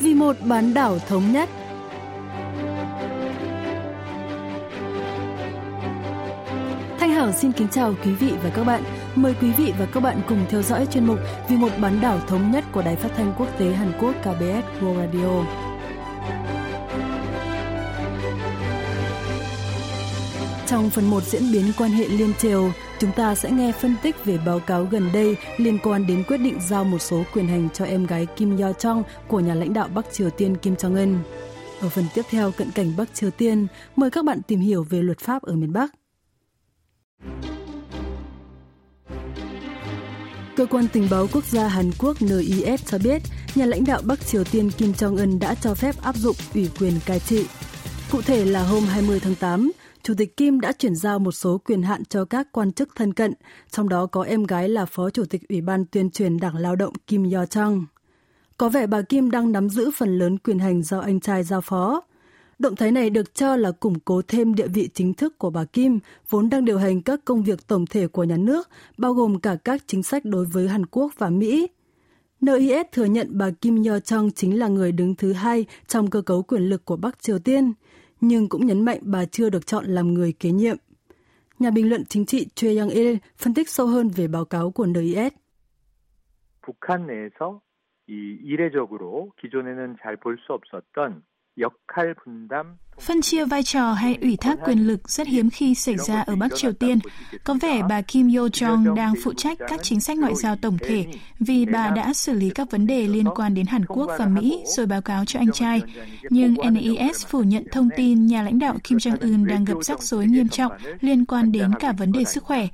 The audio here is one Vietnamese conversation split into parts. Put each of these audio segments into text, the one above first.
vì một bán đảo thống nhất. Thanh Hảo xin kính chào quý vị và các bạn. Mời quý vị và các bạn cùng theo dõi chuyên mục Vì một bán đảo thống nhất của Đài Phát thanh Quốc tế Hàn Quốc KBS World Radio. Trong phần 1 diễn biến quan hệ liên triều, chúng ta sẽ nghe phân tích về báo cáo gần đây liên quan đến quyết định giao một số quyền hành cho em gái Kim Yo Jong của nhà lãnh đạo Bắc Triều Tiên Kim Jong Un. Ở phần tiếp theo cận cảnh Bắc Triều Tiên, mời các bạn tìm hiểu về luật pháp ở miền Bắc. Cơ quan tình báo quốc gia Hàn Quốc NIS cho biết, nhà lãnh đạo Bắc Triều Tiên Kim Jong-un đã cho phép áp dụng ủy quyền cai trị. Cụ thể là hôm 20 tháng 8, Chủ tịch Kim đã chuyển giao một số quyền hạn cho các quan chức thân cận, trong đó có em gái là Phó Chủ tịch Ủy ban tuyên truyền Đảng Lao động Kim Yo Chang. Có vẻ bà Kim đang nắm giữ phần lớn quyền hành do anh trai giao phó. Động thái này được cho là củng cố thêm địa vị chính thức của bà Kim, vốn đang điều hành các công việc tổng thể của nhà nước, bao gồm cả các chính sách đối với Hàn Quốc và Mỹ. NIS thừa nhận bà Kim Yo Jong chính là người đứng thứ hai trong cơ cấu quyền lực của Bắc Triều Tiên – nhưng cũng nhấn mạnh bà chưa được chọn làm người kế nhiệm. Nhà bình luận chính trị Choi Young-il phân tích sâu hơn về báo cáo của NIS. 북한 내에서 이 이례적으로 기존에는 잘 볼 수 없었던 역할 분담 Phân chia vai trò hay ủy thác quyền lực rất hiếm khi xảy ra ở Bắc Triều Tiên. Có vẻ bà Kim Yo Jong đang phụ trách các chính sách ngoại giao tổng thể vì bà đã xử lý các vấn đề liên quan đến Hàn Quốc và Mỹ rồi báo cáo cho anh trai. Nhưng NES phủ nhận thông tin nhà lãnh đạo Kim Jong-un đang gặp rắc rối nghiêm trọng liên quan đến cả vấn đề sức khỏe.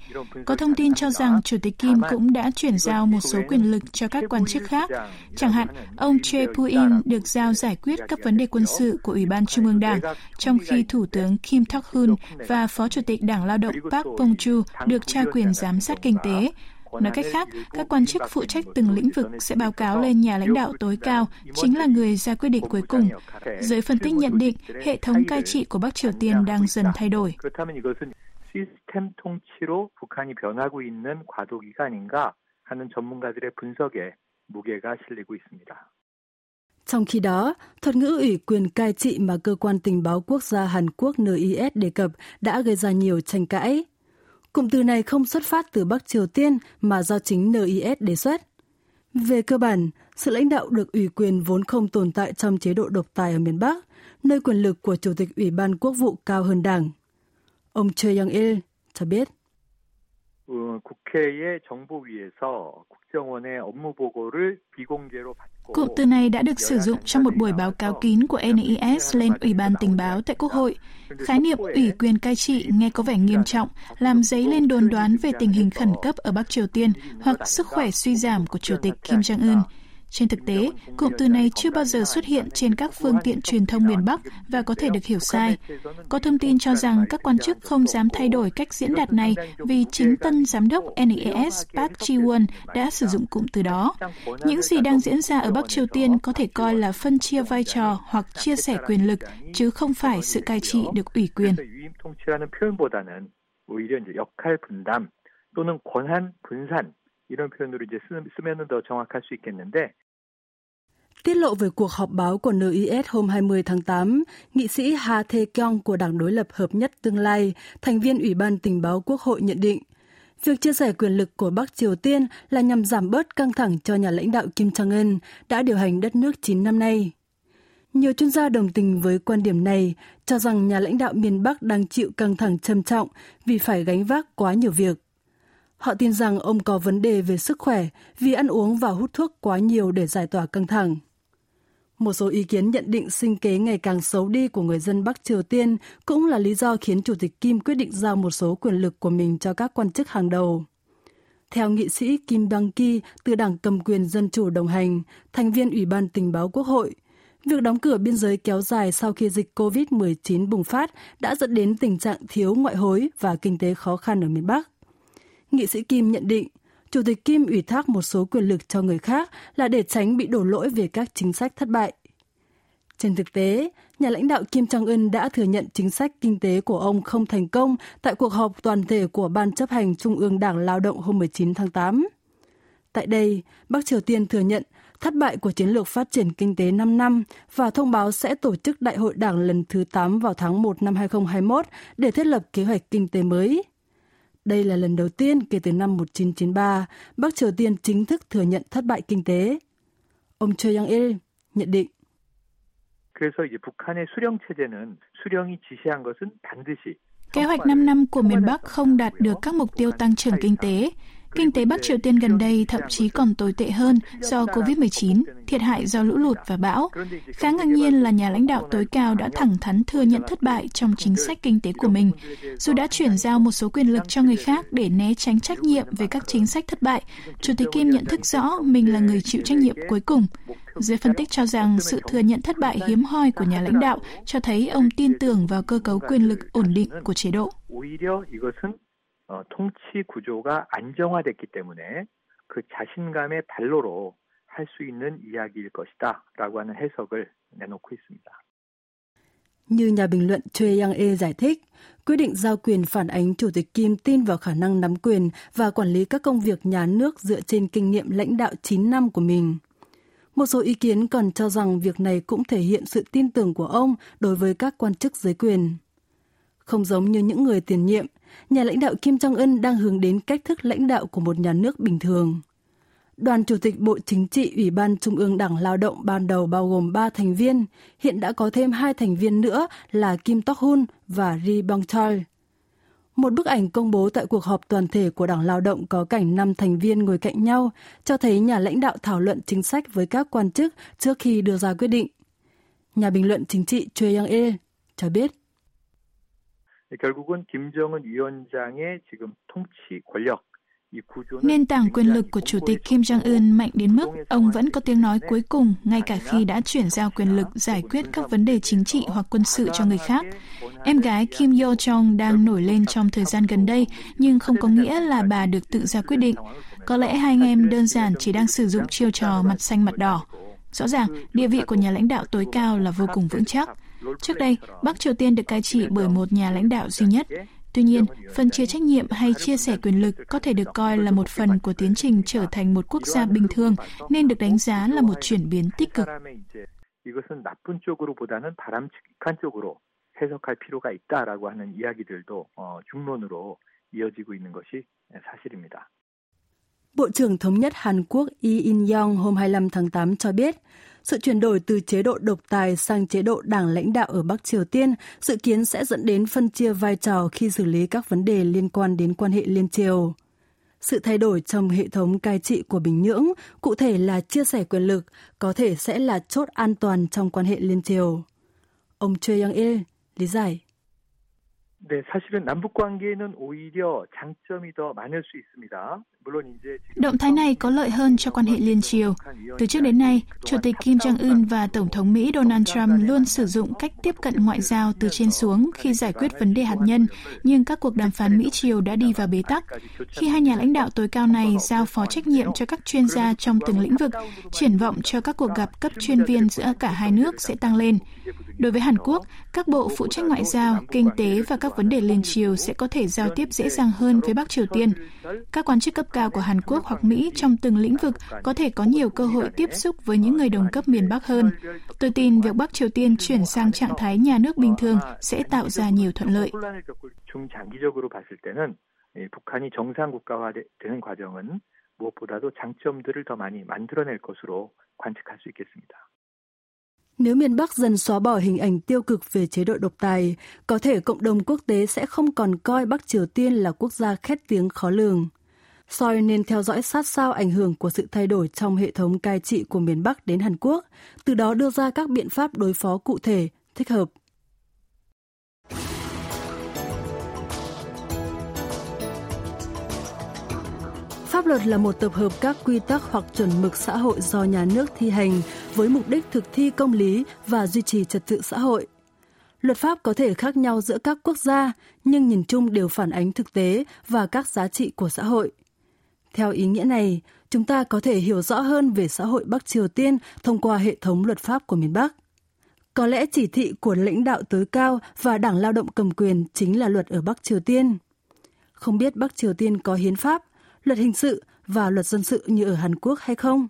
Có thông tin cho rằng Chủ tịch Kim cũng đã chuyển giao một số quyền lực cho các quan chức khác. Chẳng hạn, ông Che Poo-in được giao giải quyết các vấn đề quân sự của Ủy ban Trung ương Đảng trong khi Thủ tướng Kim Thok-hun và Phó Chủ tịch Đảng Lao động Park Bong-chu được trao quyền giám sát kinh tế. Nói cách khác, các quan chức phụ trách từng lĩnh vực sẽ báo cáo lên nhà lãnh đạo tối cao, chính là người ra quyết định cuối cùng. Giới phân tích nhận định, hệ thống cai trị của Bắc Triều Tiên đang dần thay đổi. 시스템 통치로 북한이 변하고 있는 과도기가 아닌가 하는 전문가들의 분석에 무게가 실리고 있습니다. Trong khi đó, thuật ngữ ủy quyền cai trị mà cơ quan tình báo quốc gia Hàn Quốc NIS đề cập đã gây ra nhiều tranh cãi. Cụm từ này không xuất phát từ Bắc Triều Tiên mà do chính NIS đề xuất. Về cơ bản, sự lãnh đạo được ủy quyền vốn không tồn tại trong chế độ độc tài ở miền Bắc, nơi quyền lực của Chủ tịch Ủy ban Quốc vụ cao hơn Đảng. Ông Choi Young-il cho biết. Cụm từ này đã được sử dụng trong một buổi báo cáo kín của NIS lên Ủy ban tình báo tại Quốc hội. Khái niệm ủy quyền cai trị nghe có vẻ nghiêm trọng, làm dấy lên đồn đoán về tình hình khẩn cấp ở Bắc Triều Tiên hoặc sức khỏe suy giảm của Chủ tịch Kim Jong-un. Trên thực tế, cụm từ này chưa bao giờ xuất hiện trên các phương tiện truyền thông miền Bắc và có thể được hiểu sai. Có thông tin cho rằng các quan chức không dám thay đổi cách diễn đạt này vì chính tân giám đốc NES Park Ji-won đã sử dụng cụm từ đó. Những gì đang diễn ra ở Bắc Triều Tiên có thể coi là phân chia vai trò hoặc chia sẻ quyền lực, chứ không phải sự cai trị được ủy quyền. 또는 권한 분산 이런 표현으로 이제 쓰면은 더 정확할 수 있겠는데 Tiết lộ về cuộc họp báo của NIS hôm 20 tháng 8, nghị sĩ Ha Thê Kyong của Đảng đối lập Hợp nhất Tương lai, thành viên Ủy ban Tình báo Quốc hội nhận định, việc chia sẻ quyền lực của Bắc Triều Tiên là nhằm giảm bớt căng thẳng cho nhà lãnh đạo Kim Jong-un đã điều hành đất nước 9 năm nay. Nhiều chuyên gia đồng tình với quan điểm này, cho rằng nhà lãnh đạo miền Bắc đang chịu căng thẳng trầm trọng vì phải gánh vác quá nhiều việc. Họ tin rằng ông có vấn đề về sức khỏe vì ăn uống và hút thuốc quá nhiều để giải tỏa căng thẳng. Một số ý kiến nhận định sinh kế ngày càng xấu đi của người dân Bắc Triều Tiên cũng là lý do khiến Chủ tịch Kim quyết định giao một số quyền lực của mình cho các quan chức hàng đầu. Theo nghị sĩ Kim Bang Ki từ Đảng Cầm quyền Dân chủ đồng hành, thành viên Ủy ban Tình báo Quốc hội, việc đóng cửa biên giới kéo dài sau khi dịch COVID-19 bùng phát đã dẫn đến tình trạng thiếu ngoại hối và kinh tế khó khăn ở miền Bắc. Nghị sĩ Kim nhận định, Chủ tịch Kim ủy thác một số quyền lực cho người khác là để tránh bị đổ lỗi về các chính sách thất bại. Trên thực tế, nhà lãnh đạo Kim Jong-un đã thừa nhận chính sách kinh tế của ông không thành công tại cuộc họp toàn thể của Ban chấp hành Trung ương Đảng Lao động hôm 19 tháng 8. Tại đây, Bắc Triều Tiên thừa nhận thất bại của chiến lược phát triển kinh tế 5 năm và thông báo sẽ tổ chức đại hội đảng lần thứ 8 vào tháng 1 năm 2021 để thiết lập kế hoạch kinh tế mới. Đây là lần đầu tiên kể từ năm 1993, Bắc Triều Tiên chính thức thừa nhận thất bại kinh tế. Ông Choi Yang-il nhận định. 그래서 이제 북한의 수령 체제는 수령이 지시한 것은 반드시 Kế hoạch 5 năm của miền Bắc không đạt được các mục tiêu tăng trưởng kinh tế. Kinh tế Bắc Triều Tiên gần đây thậm chí còn tồi tệ hơn do COVID-19, thiệt hại do lũ lụt và bão. Khá ngạc nhiên là nhà lãnh đạo tối cao đã thẳng thắn thừa nhận thất bại trong chính sách kinh tế của mình. Dù đã chuyển giao một số quyền lực cho người khác để né tránh trách nhiệm về các chính sách thất bại, Chủ tịch Kim nhận thức rõ mình là người chịu trách nhiệm cuối cùng. Giới phân tích cho rằng sự thừa nhận thất bại hiếm hoi của nhà lãnh đạo cho thấy ông tin tưởng vào cơ cấu quyền lực ổn định của chế độ. 어, 통치 구조가 안정화됐기 때문에 그 자신감의 발로로 할 수 있는 이야기일 것이다라고 하는 해석을 내놓고 있습니다. Như nhà bình luận Choi Yang-e giải thích, quyết định giao quyền phản ánh Chủ tịch Kim tin vào khả năng nắm quyền và quản lý các công việc nhà nước dựa trên kinh nghiệm lãnh đạo 9 năm của mình. Một số ý kiến còn cho rằng việc này cũng thể hiện sự tin tưởng của ông đối với các quan chức giới quyền. Không giống như những người tiền nhiệm, nhà lãnh đạo Kim Jong-un đang hướng đến cách thức lãnh đạo của một nhà nước bình thường. Đoàn Chủ tịch Bộ Chính trị Ủy ban Trung ương Đảng Lao động ban đầu bao gồm 3 thành viên, hiện đã có thêm hai thành viên nữa là Kim Tok-hun và Ri Bong-chol. Một bức ảnh công bố tại cuộc họp toàn thể của Đảng Lao động có cảnh 5 thành viên ngồi cạnh nhau, cho thấy nhà lãnh đạo thảo luận chính sách với các quan chức trước khi đưa ra quyết định. Nhà bình luận chính trị Choi Young-il cho biết. 결국은 김정은 위원장의 지금 통치 권력 Nền tảng quyền lực của Chủ tịch Kim Jong-un mạnh đến mức ông vẫn có tiếng nói cuối cùng ngay cả khi đã chuyển giao quyền lực giải quyết các vấn đề chính trị hoặc quân sự cho người khác. Em gái Kim Yo-jong đang nổi lên trong thời gian gần đây, nhưng không có nghĩa là bà được tự ra quyết định. Có lẽ hai anh em đơn giản chỉ đang sử dụng chiêu trò mặt xanh mặt đỏ. Rõ ràng, địa vị của nhà lãnh đạo tối cao là vô cùng vững chắc. Trước đây, Bắc Triều Tiên được cai trị bởi một nhà lãnh đạo duy nhất. Tuy nhiên, phân chia trách nhiệm hay chia sẻ quyền lực có thể được coi là một phần của tiến trình trở thành một quốc gia bình thường, nên được đánh giá là một chuyển biến tích cực. 이것은 나쁜 쪽으로보다는 바람직한 쪽으로 해석할 필요가 있다라고 하는 이야기들도 어, 중론으로 이어지고 있는 것이 사실입니다. Bộ trưởng Thống nhất Hàn Quốc Lee In-young hôm 25 tháng 8 cho biết, sự chuyển đổi từ chế độ độc tài sang chế độ đảng lãnh đạo ở Bắc Triều Tiên dự kiến sẽ dẫn đến phân chia vai trò khi xử lý các vấn đề liên quan đến quan hệ liên triều. Sự thay đổi trong hệ thống cai trị của Bình Nhưỡng, cụ thể là chia sẻ quyền lực, có thể sẽ là chốt an toàn trong quan hệ liên triều. Ông Choi Young-il lý giải. 네, 사실은 남북 관계에는 오히려 장점이 더 많을 수 있습니다. Động thái này có lợi hơn cho quan hệ liên triều. Từ trước đến nay, Chủ tịch Kim Jong-un và Tổng thống Mỹ Donald Trump luôn sử dụng cách tiếp cận ngoại giao từ trên xuống khi giải quyết vấn đề hạt nhân, nhưng các cuộc đàm phán Mỹ-Triều đã đi vào bế tắc. Khi hai nhà lãnh đạo tối cao này giao phó trách nhiệm cho các chuyên gia trong từng lĩnh vực, triển vọng cho các cuộc gặp cấp chuyên viên giữa cả hai nước sẽ tăng lên. Đối với Hàn Quốc, các bộ phụ trách ngoại giao, kinh tế và các vấn đề liên triều sẽ có thể giao tiếp dễ dàng hơn với Bắc Triều Tiên. Các quan chức cấp cao của Hàn Quốc hoặc Mỹ trong từng lĩnh vực có thể có nhiều cơ hội tiếp xúc với những người đồng cấp miền Bắc hơn. Tôi tin việc Bắc Triều Tiên chuyển sang trạng thái nhà nước bình thường sẽ tạo ra nhiều thuận lợi. 북한이 정상국가화되는 과정은 무엇보다도 장점들을 더 많이 만들어낼 것으로 관측할 수 있겠습니다. Nếu miền Bắc dần xóa bỏ hình ảnh tiêu cực về chế độ độc tài, có thể cộng đồng quốc tế sẽ không còn coi Bắc Triều Tiên là quốc gia khét tiếng khó lường. Soi nên theo dõi sát sao ảnh hưởng của sự thay đổi trong hệ thống cai trị của miền Bắc đến Hàn Quốc, từ đó đưa ra các biện pháp đối phó cụ thể, thích hợp. Pháp luật là một tập hợp các quy tắc hoặc chuẩn mực xã hội do nhà nước thi hành với mục đích thực thi công lý và duy trì trật tự xã hội. Luật pháp có thể khác nhau giữa các quốc gia, nhưng nhìn chung đều phản ánh thực tế và các giá trị của xã hội. Theo ý nghĩa này, chúng ta có thể hiểu rõ hơn về xã hội Bắc Triều Tiên thông qua hệ thống luật pháp của miền Bắc. Có lẽ chỉ thị của lãnh đạo tối cao và đảng lao động cầm quyền chính là luật ở Bắc Triều Tiên. Không biết Bắc Triều Tiên có hiến pháp, luật hình sự và luật dân sự như ở Hàn Quốc hay không?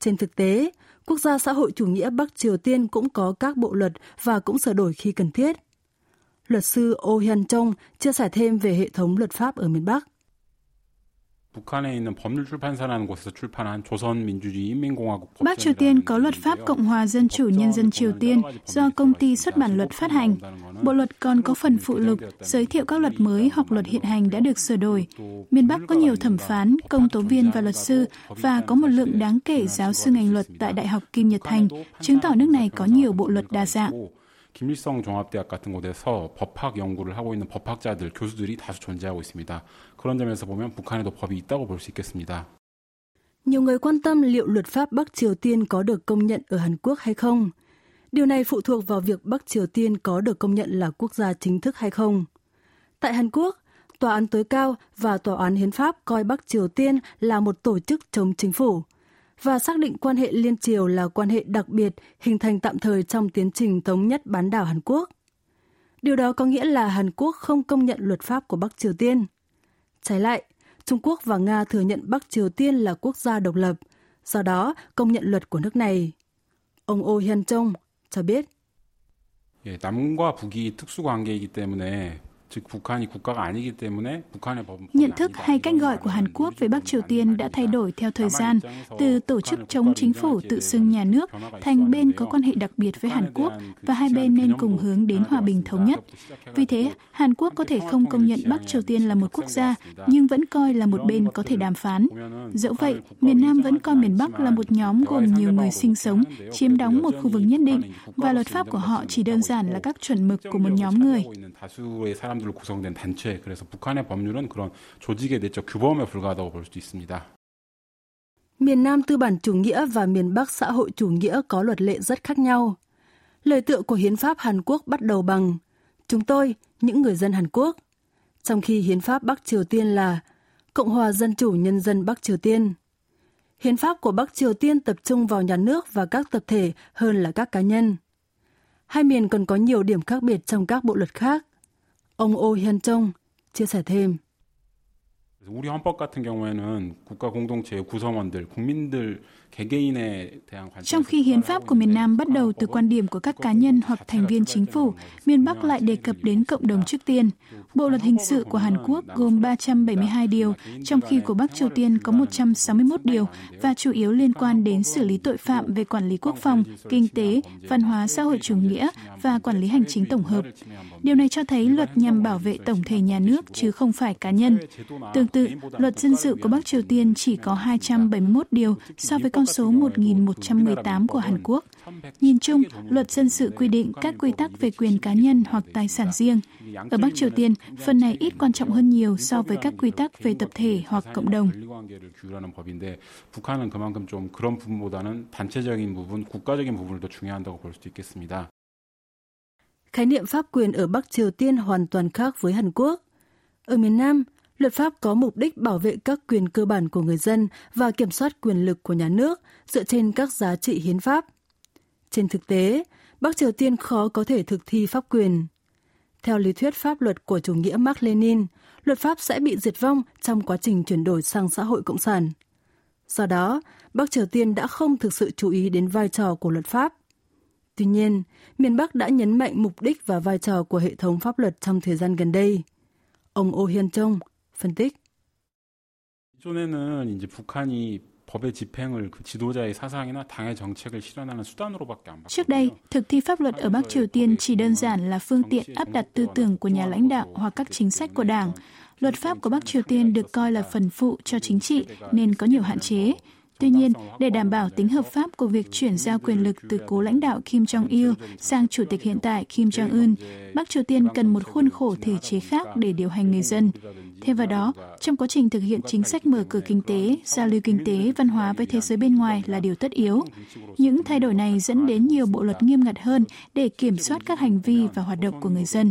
Trên thực tế, quốc gia xã hội chủ nghĩa Bắc Triều Tiên cũng có các bộ luật và cũng sửa đổi khi cần thiết. Luật sư Oh Hyun Chung chia sẻ thêm về hệ thống luật pháp ở miền Bắc. Bắc Triều Tiên có luật pháp Cộng hòa Dân chủ Nhân dân Triều Tiên do công ty xuất bản luật phát hành. Bộ luật còn có phần phụ lục giới thiệu các luật mới hoặc luật hiện hành đã được sửa đổi. Miền Bắc có nhiều thẩm phán, công tố viên và luật sư và có một lượng đáng kể giáo sư ngành luật tại Đại học Kim Nhật Thành, chứng tỏ nước này có nhiều bộ luật đa dạng. 김일성 종합대학 같은 곳에서 법학 연구를 하고 있는 법학자들, 교수들이 다수 존재하고 있습니다. 그런 점에서 보면 북한에도 법이 있다고 볼 수 있겠습니다. Nhiều người quan tâm liệu luật pháp Bắc Triều Tiên có được công nhận ở Hàn Quốc hay không. Điều này phụ thuộc vào việc Bắc Triều Tiên có được công nhận là quốc gia chính thức hay không. Tại Hàn Quốc, Tòa án tối cao và Tòa án Hiến pháp coi Bắc Triều Tiên là một tổ chức chống chính phủ – và xác định quan hệ liên triều là quan hệ đặc biệt hình thành tạm thời trong tiến trình thống nhất bán đảo Hàn Quốc. Điều đó có nghĩa là Hàn Quốc không công nhận luật pháp của Bắc Triều Tiên. Trái lại, Trung Quốc và Nga thừa nhận Bắc Triều Tiên là quốc gia độc lập, do đó công nhận luật của nước này. Ông Oh Hyun Chong cho biết. 예, 남과 북이 특수 관계이기 때문에 Nhận thức hay cách gọi của Hàn Quốc về Bắc Triều Tiên đã thay đổi theo thời gian, từ tổ chức chống chính phủ tự xưng nhà nước thành bên có quan hệ đặc biệt với Hàn Quốc và hai bên nên cùng hướng đến hòa bình thống nhất. Vì thế, Hàn Quốc có thể không công nhận Bắc Triều Tiên là một quốc gia, nhưng vẫn coi là một bên có thể đàm phán. Dẫu vậy, miền Nam vẫn coi miền Bắc là một nhóm gồm nhiều người sinh sống, chiếm đóng một khu vực nhất định, và luật pháp của họ chỉ đơn giản là các chuẩn mực của một nhóm người. 사람들로 구성된 단체 그래서 북한의 법률은 그런 조직의 내적 규범에 불과하다고 볼 수도 있습니다. Miền Nam tư bản chủ nghĩa và miền Bắc xã hội chủ nghĩa có luật lệ rất khác nhau. Lời tựa của Hiến pháp Hàn Quốc bắt đầu bằng Chúng tôi, những người dân Hàn Quốc, trong khi Hiến pháp Bắc Triều Tiên là Cộng hòa Dân chủ Nhân dân Bắc Triều Tiên. Hiến pháp của Bắc Triều Tiên tập trung vào nhà nước và các tập thể hơn là các cá nhân. Hai miền còn có nhiều điểm khác biệt trong các bộ luật khác. Ông Oh Hyun Jong chia sẻ thêm. 우리 헌법 같은 경우에는 국가 공동체의 구성원들, 국민들 trong khi hiến pháp của miền Nam bắt đầu từ quan điểm của các cá nhân hoặc thành viên chính phủ, miền Bắc lại đề cập đến cộng đồng trước tiên. Bộ luật hình sự của Hàn Quốc gồm 372 điều, trong khi của Bắc Triều Tiên có 161 điều và chủ yếu liên quan đến xử lý tội phạm về quản lý quốc phòng, kinh tế, văn hóa xã hội chủ nghĩa và quản lý hành chính tổng hợp. Điều này cho thấy luật nhằm bảo vệ tổng thể nhà nước chứ không phải cá nhân. Tương tự, tự, luật dân sự của Bắc Triều Tiên chỉ có 271 điều so với con số 1.118 của Hàn Quốc. Nhìn chung, luật dân sự quy định các quy tắc về quyền cá nhân hoặc tài sản riêng. Ở Bắc Triều Tiên, phần này ít quan trọng hơn nhiều so với các quy tắc về tập thể hoặc cộng đồng. Khái niệm pháp quyền ở Bắc Triều Tiên hoàn toàn khác với Hàn Quốc. Ở miền Nam, Luật pháp có mục đích bảo vệ các quyền cơ bản của người dân và kiểm soát quyền lực của nhà nước dựa trên các giá trị hiến pháp. Trên thực tế, Bắc Triều Tiên khó có thể thực thi pháp quyền. Theo lý thuyết pháp luật của chủ nghĩa Mark Lenin, luật pháp sẽ bị diệt vong trong quá trình chuyển đổi sang xã hội cộng sản. Do đó, Bắc Triều Tiên đã không thực sự chú ý đến vai trò của luật pháp. Tuy nhiên, miền Bắc đã nhấn mạnh mục đích và vai trò của hệ thống pháp luật trong thời gian gần đây. Ông Oh Hyun Chong, phân tích. 이전에는 이제 북한이 법의 집행을 그 지도자의 사상이나 당의 정책을 실현하는 수단으로밖에 안 Trước đây, thực thi pháp luật ở Bắc Triều Tiên chỉ đơn giản là phương tiện áp đặt tư tưởng của nhà lãnh đạo hoặc các chính sách của đảng. Luật pháp của Bắc Triều Tiên được coi là phần phụ cho chính trị nên có nhiều hạn chế. Tuy nhiên, để đảm bảo tính hợp pháp của việc chuyển giao quyền lực từ cố lãnh đạo Kim Jong-il sang chủ tịch hiện tại Kim Jong-un, Bắc Triều Tiên cần một khuôn khổ thể chế khác để điều hành người dân. Thêm vào đó, trong quá trình thực hiện chính sách mở cửa kinh tế, giao lưu kinh tế, văn hóa với thế giới bên ngoài là điều tất yếu. Những thay đổi này dẫn đến nhiều bộ luật nghiêm ngặt hơn để kiểm soát các hành vi và hoạt động của người dân.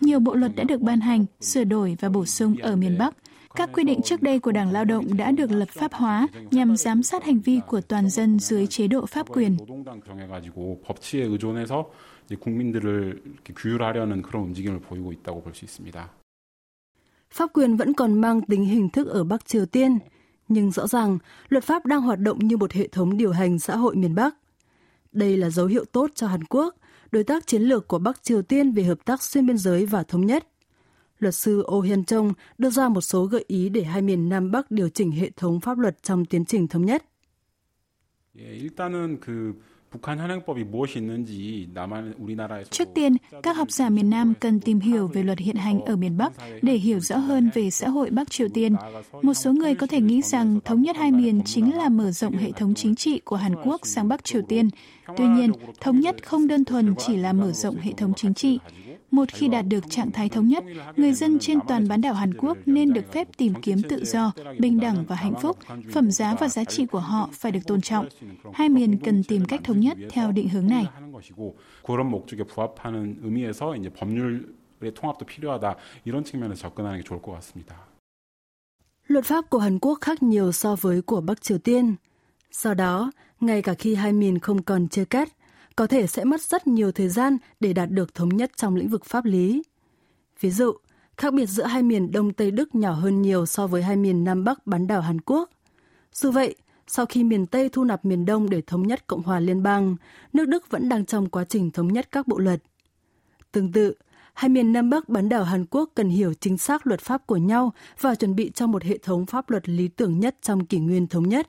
Nhiều bộ luật đã được ban hành, sửa đổi và bổ sung ở miền Bắc, các quy định trước đây của Đảng Lao động đã được lập pháp hóa nhằm giám sát hành vi của toàn dân dưới chế độ pháp quyền. Pháp quyền vẫn còn mang tính hình thức ở Bắc Triều Tiên, Nhưng rõ ràng, luật pháp đang hoạt động như một hệ thống điều hành xã hội miền Bắc. Đây là dấu hiệu tốt cho Hàn Quốc, đối tác chiến lược của Bắc Triều Tiên về hợp tác xuyên biên giới và thống nhất luật sư Ô Hiên Trông đưa ra một số gợi ý để hai miền Nam Bắc điều chỉnh hệ thống pháp luật trong tiến trình thống nhất. Trước tiên, các học giả miền Nam cần tìm hiểu về luật hiện hành ở miền Bắc để hiểu rõ hơn về xã hội Bắc Triều Tiên. Một số người có thể nghĩ rằng thống nhất hai miền chính là mở rộng hệ thống chính trị của Hàn Quốc sang Bắc Triều Tiên, Tuy nhiên, thống nhất không đơn thuần chỉ là mở rộng hệ thống chính trị. Một khi đạt được trạng thái thống nhất, người dân trên toàn bán đảo Hàn Quốc nên được phép tìm kiếm tự do, bình đẳng và hạnh phúc. Phẩm giá và giá trị của họ phải được tôn trọng. Hai miền cần tìm cách thống nhất theo định hướng này. 그런 목적에 부합하는 의미에서 이제 법률의 통합도 필요하다 이런 측면에서 접근하는 게 좋을 것 같습니다. Luật pháp của Hàn Quốc khác nhiều so với của Bắc Triều Tiên. Do đó, ngay cả khi hai miền không còn chia cắt, có thể sẽ mất rất nhiều thời gian để đạt được thống nhất trong lĩnh vực pháp lý. Ví dụ, khác biệt giữa hai miền Đông Tây Đức nhỏ hơn nhiều so với hai miền Nam Bắc bán đảo Hàn Quốc. Dù vậy, sau khi miền Tây thu nạp miền Đông để thống nhất Cộng hòa Liên bang, nước Đức vẫn đang trong quá trình thống nhất các bộ luật. Tương tự, hai miền Nam Bắc bán đảo Hàn Quốc cần hiểu chính xác luật pháp của nhau và chuẩn bị cho một hệ thống pháp luật lý tưởng nhất trong kỷ nguyên thống nhất.